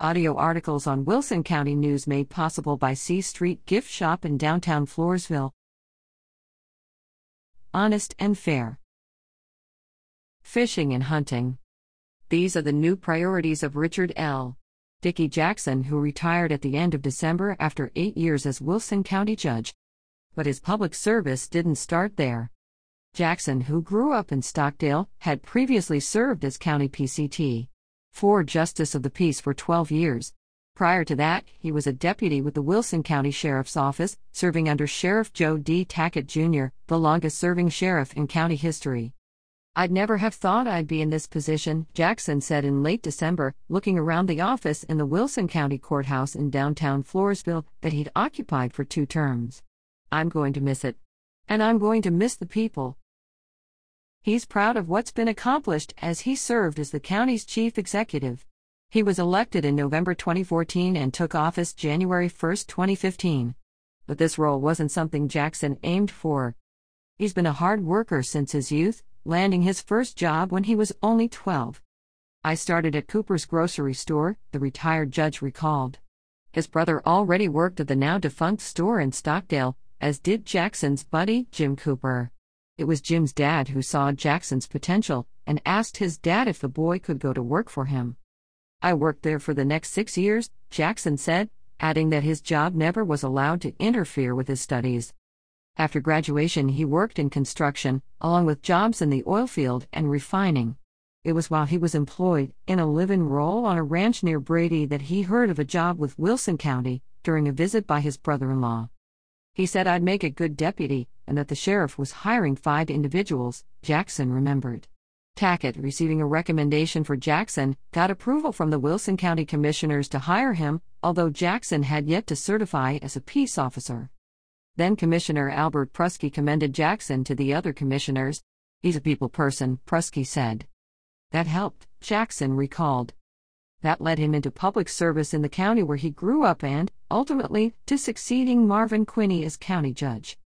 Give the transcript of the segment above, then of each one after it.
Audio articles on Wilson County News made possible by C Street Gift Shop in downtown Floresville. Honest and fair. Fishing and hunting. These are the new priorities of Richard L. Dickey Jackson, who retired at the end of December after eight years as Wilson County Judge. But his public service didn't start there. Jackson, who grew up in Stockdale, had previously served as County PCT. For Justice of the Peace for 12 years. Prior to that, he was a deputy with the Wilson County Sheriff's Office, serving under Sheriff Joe D. Tackett Jr., the longest serving sheriff in county history. I'd never have thought I'd be in this position, Jackson said in late December, looking around the office in the Wilson County Courthouse in downtown Floresville that he'd occupied for two terms. I'm going to miss it. And I'm going to miss the people. He's proud of what's been accomplished as he served as the county's chief executive. He was elected in November 2014 and took office January 1, 2015. But this role wasn't something Jackson aimed for. He's been a hard worker since his youth, landing his first job when he was only 12. I started at Cooper's grocery store, the retired judge recalled. His brother already worked at the now defunct store in Stockdale, as did Jackson's buddy, Jim Cooper. It was Jim's dad who saw Jackson's potential and asked his dad if the boy could go to work for him. I worked there for the next six years, Jackson said, adding that his job never was allowed to interfere with his studies. After graduation, he worked in construction, along with jobs in the oil field and refining. It was while he was employed in a live in role on a ranch near Brady that he heard of a job with Wilson County during a visit by his brother in law. He said I'd make a good deputy, and that the sheriff was hiring five individuals, Jackson remembered. Tackett, receiving a recommendation for Jackson, got approval from the Wilson County Commissioners to hire him, although Jackson had yet to certify as a peace officer. Then Commissioner Albert Prusky commended Jackson to the other commissioners. He's a people person, Prusky said. That helped, Jackson recalled. That led him into public service in the county where he grew up and, ultimately, to succeeding Marvin Quinney as county judge.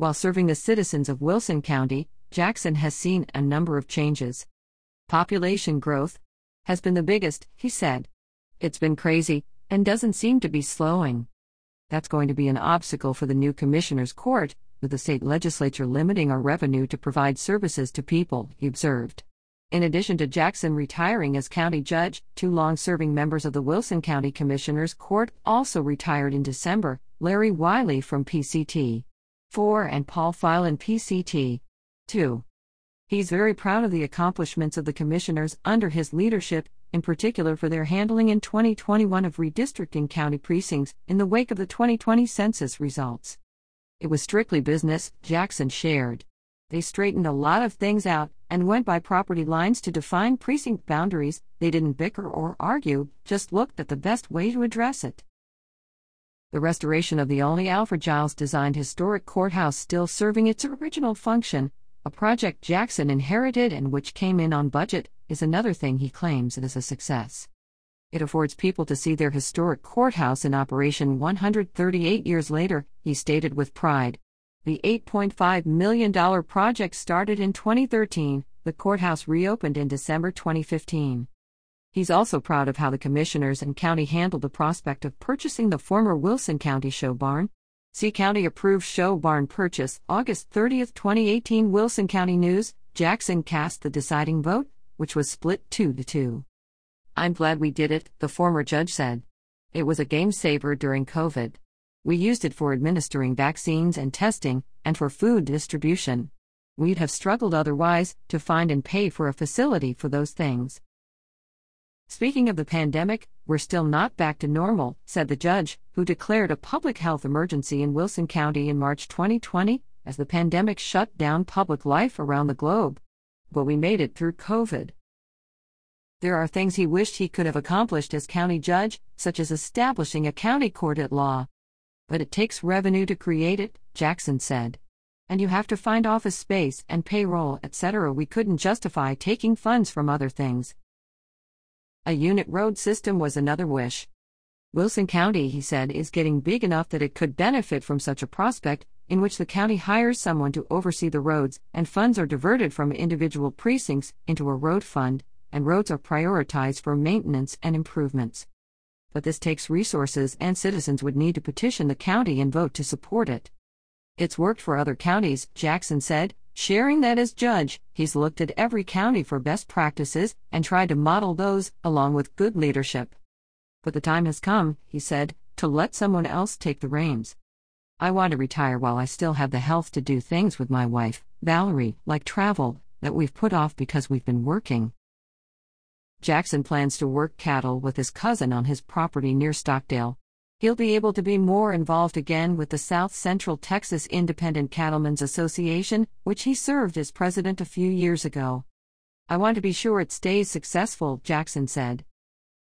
While serving the citizens of Wilson County, Jackson has seen a number of changes. Population growth has been the biggest, he said. It's been crazy, and doesn't seem to be slowing. That's going to be an obstacle for the new Commissioner's Court, with the state legislature limiting our revenue to provide services to people, he observed. In addition to Jackson retiring as county judge, two long serving members of the Wilson County Commissioners Court also retired in December Larry Wiley from PCT 4 and Paul Filan PCT 2. He's very proud of the accomplishments of the commissioners under his leadership, in particular for their handling in 2021 of redistricting county precincts in the wake of the 2020 census results. It was strictly business, Jackson shared. They straightened a lot of things out and went by property lines to define precinct boundaries. They didn't bicker or argue, just looked at the best way to address it. The restoration of the only Alfred Giles designed historic courthouse still serving its original function, a project Jackson inherited and which came in on budget, is another thing he claims is a success. It affords people to see their historic courthouse in operation 138 years later, he stated with pride. The $8.5 million project started in 2013, the courthouse reopened in December 2015. He's also proud of how the commissioners and county handled the prospect of purchasing the former Wilson County show barn. See County approved show barn purchase, August 30, 2018. Wilson County News Jackson cast the deciding vote, which was split 2 to 2. I'm glad we did it, the former judge said. It was a game saver during COVID. We used it for administering vaccines and testing, and for food distribution. We'd have struggled otherwise to find and pay for a facility for those things. Speaking of the pandemic, we're still not back to normal, said the judge, who declared a public health emergency in Wilson County in March 2020 as the pandemic shut down public life around the globe. But we made it through COVID. There are things he wished he could have accomplished as county judge, such as establishing a county court at law. But it takes revenue to create it, Jackson said. And you have to find office space and payroll, etc. We couldn't justify taking funds from other things. A unit road system was another wish. Wilson County, he said, is getting big enough that it could benefit from such a prospect, in which the county hires someone to oversee the roads, and funds are diverted from individual precincts into a road fund, and roads are prioritized for maintenance and improvements. But this takes resources, and citizens would need to petition the county and vote to support it. It's worked for other counties, Jackson said. Sharing that as judge, he's looked at every county for best practices and tried to model those, along with good leadership. But the time has come, he said, to let someone else take the reins. I want to retire while I still have the health to do things with my wife, Valerie, like travel, that we've put off because we've been working. Jackson plans to work cattle with his cousin on his property near Stockdale. He'll be able to be more involved again with the South Central Texas Independent Cattlemen's Association, which he served as president a few years ago. I want to be sure it stays successful, Jackson said.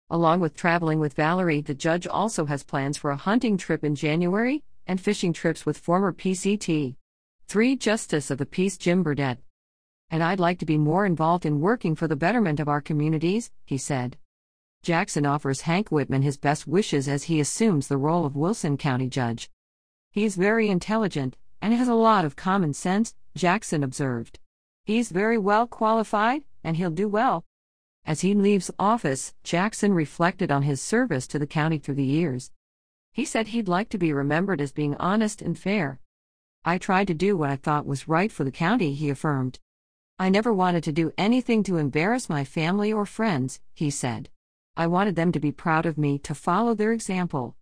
Along with traveling with Valerie, the judge also has plans for a hunting trip in January and fishing trips with former PCT. 3. Justice of the Peace Jim Burdett. And I'd like to be more involved in working for the betterment of our communities, he said. Jackson offers Hank Whitman his best wishes as he assumes the role of Wilson County Judge. He's very intelligent and has a lot of common sense, Jackson observed. He's very well qualified, and he'll do well. As he leaves office, Jackson reflected on his service to the county through the years. He said he'd like to be remembered as being honest and fair. I tried to do what I thought was right for the county, he affirmed. I never wanted to do anything to embarrass my family or friends, he said. I wanted them to be proud of me to follow their example.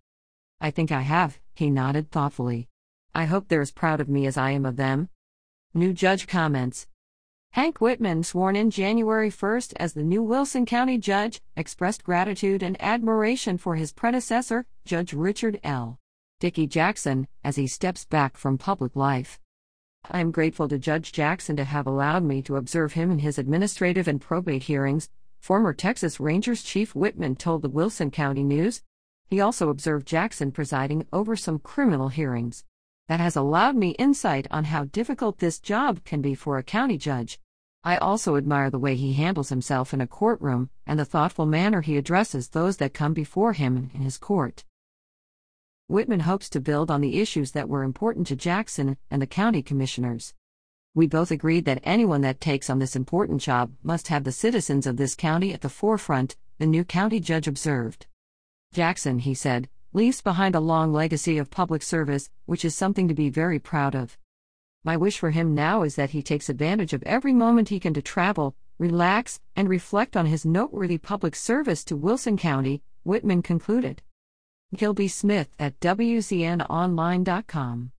I think I have, he nodded thoughtfully. I hope they're as proud of me as I am of them. New judge comments Hank Whitman, sworn in January 1st as the new Wilson County judge, expressed gratitude and admiration for his predecessor, Judge Richard L. Dickey Jackson, as he steps back from public life. I am grateful to Judge Jackson to have allowed me to observe him in his administrative and probate hearings, former Texas Rangers Chief Whitman told the Wilson County News. He also observed Jackson presiding over some criminal hearings that has allowed me insight on how difficult this job can be for a county judge. I also admire the way he handles himself in a courtroom and the thoughtful manner he addresses those that come before him in his court. Whitman hopes to build on the issues that were important to Jackson and the county commissioners. We both agreed that anyone that takes on this important job must have the citizens of this county at the forefront, the new county judge observed. Jackson, he said, leaves behind a long legacy of public service, which is something to be very proud of. My wish for him now is that he takes advantage of every moment he can to travel, relax, and reflect on his noteworthy public service to Wilson County, Whitman concluded. Gilby Smith at WCNOnline.com